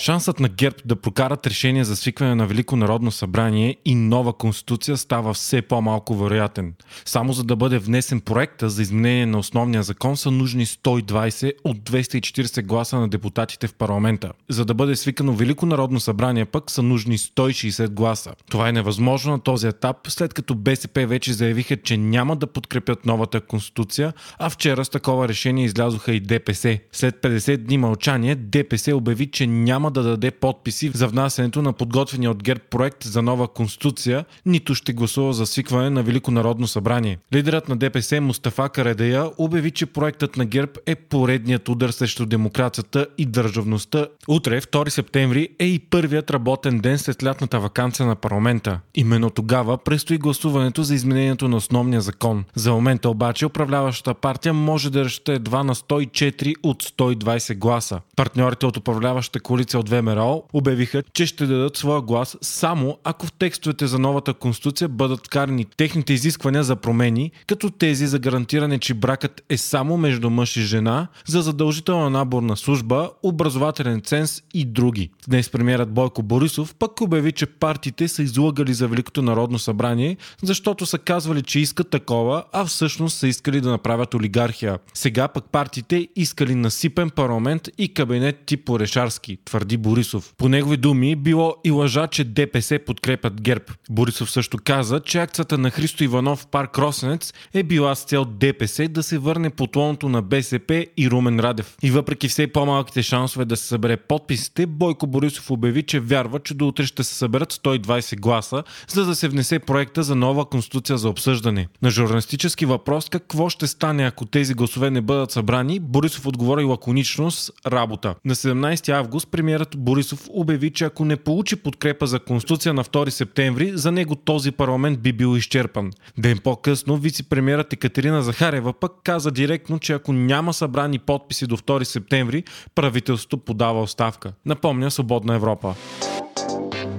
Шансът на ГЕРБ да прокарат решение за свикване на Велико народно събрание и нова конституция става все по-малко вероятен. Само за да бъде внесен проекта за изменение на основния закон са нужни 120 от 240 гласа на депутатите в парламента. За да бъде свикано Велико народно събрание пък са нужни 160 гласа. Това е невъзможно на този етап, след като БСП вече заявиха, че няма да подкрепят новата конституция, а вчера с такова решение излязоха и ДПС. След 50 дни мълчание ДПС обяви, че няма да даде подписи за внасянето на подготвения от ГЕРБ проект за нова конституция, нито ще гласува за свикване на Велико народно събрание. Лидерът на ДПС Мустафа Карадея обяви, че проектът на ГЕРБ е поредният удар срещу демокрацията и държавността. Утре, 2 септември, е и първият работен ден след лятната вакансия на парламента. Именно тогава предстои гласуването за изменението на основния закон. За момента обаче управляващата партия може да решите едва на 104 от 120 гласа. Партньорите от управляващата коалиция от ВМРО обявиха, че ще дадат своя глас само ако в текстовете за новата конституция бъдат вкарани техните изисквания за промени, като тези за гарантиране, че бракът е само между мъж и жена, за задължителна наборна служба, образователен ценз и други. Днес премиерът Бойко Борисов пък обяви, че партиите са излагали за Великото народно събрание, защото са казвали, че искат такова, а всъщност са искали да направят олигархия. Сега пък партиите искали насипен парламент и кабинет тип Орешарски, твърди твърди Борисов. По негови думи било и лъжа, че ДПС подкрепят ГЕРБ. Борисов също каза, че акцията на Христо Иванов в парк Росенец е била с цел ДПС да се върне под лоното на БСП и Румен Радев. И въпреки все по-малките шансове да се събере подписите, Бойко Борисов обяви, че вярва, че до утре ще се съберат 120 гласа, за да се внесе проекта за нова конституция за обсъждане. На журналистически въпрос какво ще стане ако тези гласове не бъдат събрани, Борисов отговори лаконично с работа. На 17 август премиер премиерът Борисов обяви, че ако не получи подкрепа за Конституция на 2 септември, за него този парламент би бил изчерпан. Ден по-късно вице-премьерът Екатерина Захарева пък каза директно, че ако няма събрани подписи до 2 септември, правителството подава оставка. Напомня Свободна Европа.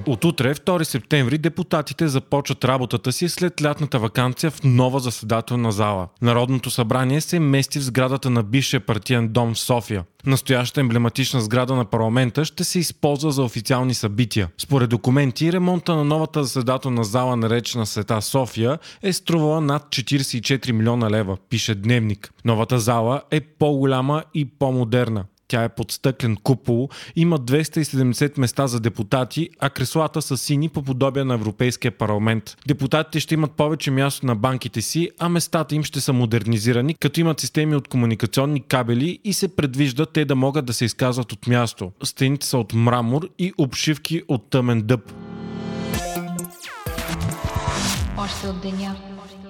От утре, 2 септември, депутатите започват работата си след лятната вакансия в нова заседателна зала. Народното събрание се мести в сградата на бившия партиен дом в София. Настоящата емблематична сграда на парламента ще се използва за официални събития. Според документи, ремонта на новата заседателна зала, наречена Света София, е струвала над 44 милиона лева, пише Дневник. Новата зала е по-голяма и по-модерна. Тя е под стъклен купол, има 270 места за депутати, а креслата са сини по подобие на Европейския парламент. Депутатите ще имат повече място на банките си, а местата им ще са модернизирани, като имат системи от комуникационни кабели и се предвижда те да могат да се изказват от място. Стените са от мрамор и обшивки от тъмен дъб. Още от деня.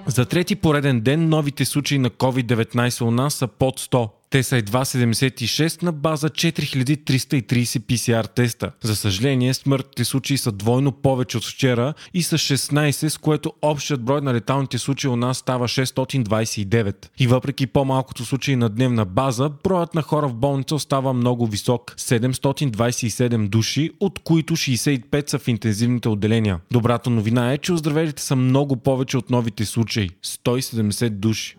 За трети пореден ден новите случаи на COVID-19 у нас са под 100. Те са едва 76 на база 4330 PCR теста. За съжаление, смъртните случаи са двойно повече от вчера и са 16, с което общият брой на леталните случаи у нас става 629. И въпреки по-малкото случаи на дневна база, броят на хора в болница остава много висок – 727 души, от които 65 са в интензивните отделения. Добрата новина е, че оздравелите са много повече от новите случаи – 170 души.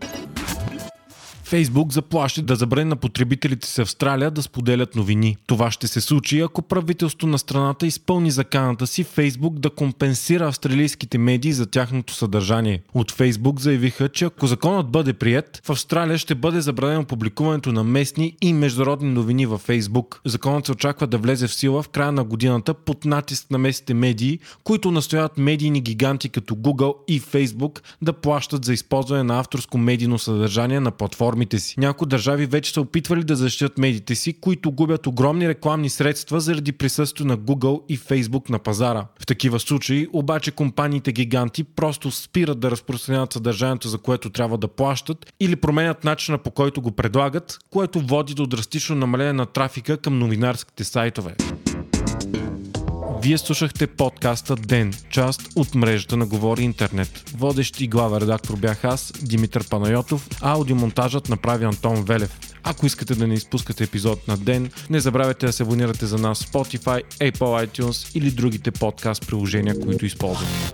Фейсбук заплаща да забрани на потребителите си Австралия да споделят новини. Това ще се случи, ако правителството на страната изпълни заканата си Фейсбук да компенсира австралийските медии за тяхното съдържание. От Фейсбук заявиха, че ако законът бъде прият, в Австралия ще бъде забранено публикуването на местни и международни новини във Фейсбук. Законът се очаква да влезе в сила в края на годината под натиск на местните медии, които настояват медийни гиганти като Google и Фейсбук да плащат за използване на авторско медийно съдържание на платформи платформите си. Някои държави вече са опитвали да защитят медиите си, които губят огромни рекламни средства заради присъствието на Google и Facebook на пазара. В такива случаи обаче компаниите гиганти просто спират да разпространяват съдържанието, за което трябва да плащат или променят начина по който го предлагат, което води до драстично намаление на трафика към новинарските сайтове. Вие слушахте подкаста Ден, част от мрежата на Говори Интернет. Водещ и глава редактор бях аз, Димитър Панайотов, а аудиомонтажът направи Антон Велев. Ако искате да не изпускате епизод на ден, не забравяйте да се абонирате за нас в Spotify, Apple iTunes или другите подкаст приложения, които използвате.